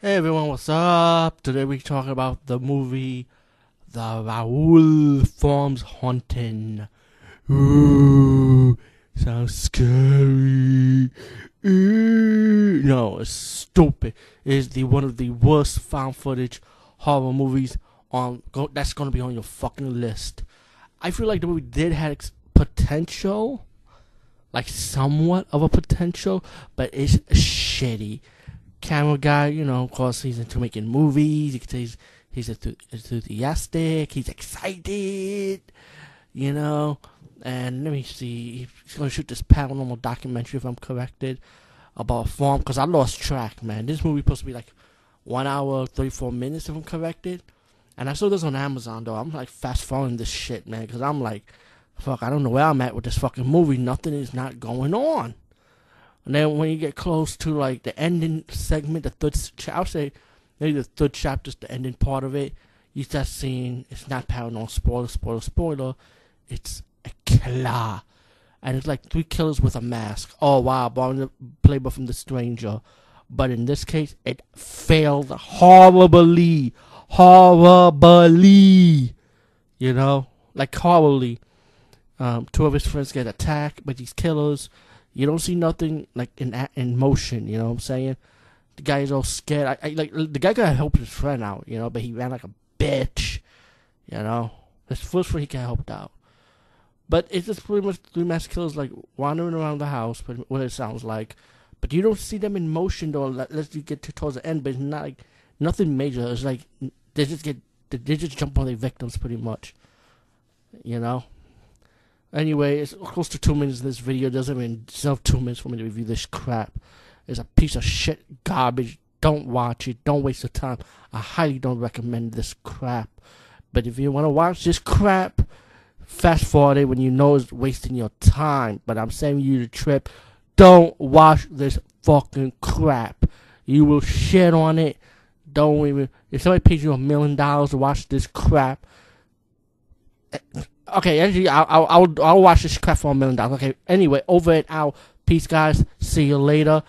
Hey everyone, what's up? Today we talk about the movie The Rohl Farms Haunting. Ooh, sounds scary. Ooh. No, it's stupid. It is the one of the worst found footage horror movies on go, that's to be on your fucking list. I feel like the movie did have potential, like somewhat of a potential, but it's shitty camera guy, you know, of course he's into making movies. You he's, he's enthusiastic. He's excited, you know. And let me see, he's gonna shoot this paranormal documentary, if I'm corrected, about a farm. Cause I lost track, man. This movie supposed to be like one hour thirty four minutes, if I'm corrected. And I saw this on Amazon though. I'm like fast forwarding this shit, man, because I'm like, fuck, I don't know where I'm at with this fucking movie. Nothing is not going on. And then when you get close to like the ending segment, the third, I'll say maybe the third chapter, the ending part of it, you start seeing it's not paranormal. Spoiler, spoiler, spoiler. It's a killer, and it's like three killers with a mask. Oh wow, born the playboy from the stranger. But in this case, it failed horribly, horribly. You know, like horribly. Um, two of his friends get attacked by these killers you don't see nothing like in in motion. You know what I'm saying? The guy is all scared. I, I like the guy gotta help his friend out. You know, but he ran like a bitch. You know, his first friend he got helped out. But it's just pretty much three mass killers like wandering around the house. but What it sounds like. But you don't see them in motion though, unless you get to towards the end. But it's not like nothing major. It's like they just get they just jump on their victims pretty much. You know. Anyway, it's close to two minutes. This video doesn't even deserve two minutes for me to review this crap. It's a piece of shit garbage. Don't watch it. Don't waste your time. I highly don't recommend this crap. But if you want to watch this crap, fast forward it when you know it's wasting your time. But I'm saving you the trip. Don't watch this fucking crap. You will shit on it. Don't even. If somebody pays you a million dollars to watch this crap, Okay, actually, I'll, I'll, I'll, I'll watch this crap for a million dollars. Okay, anyway, over and out. Peace, guys. See you later.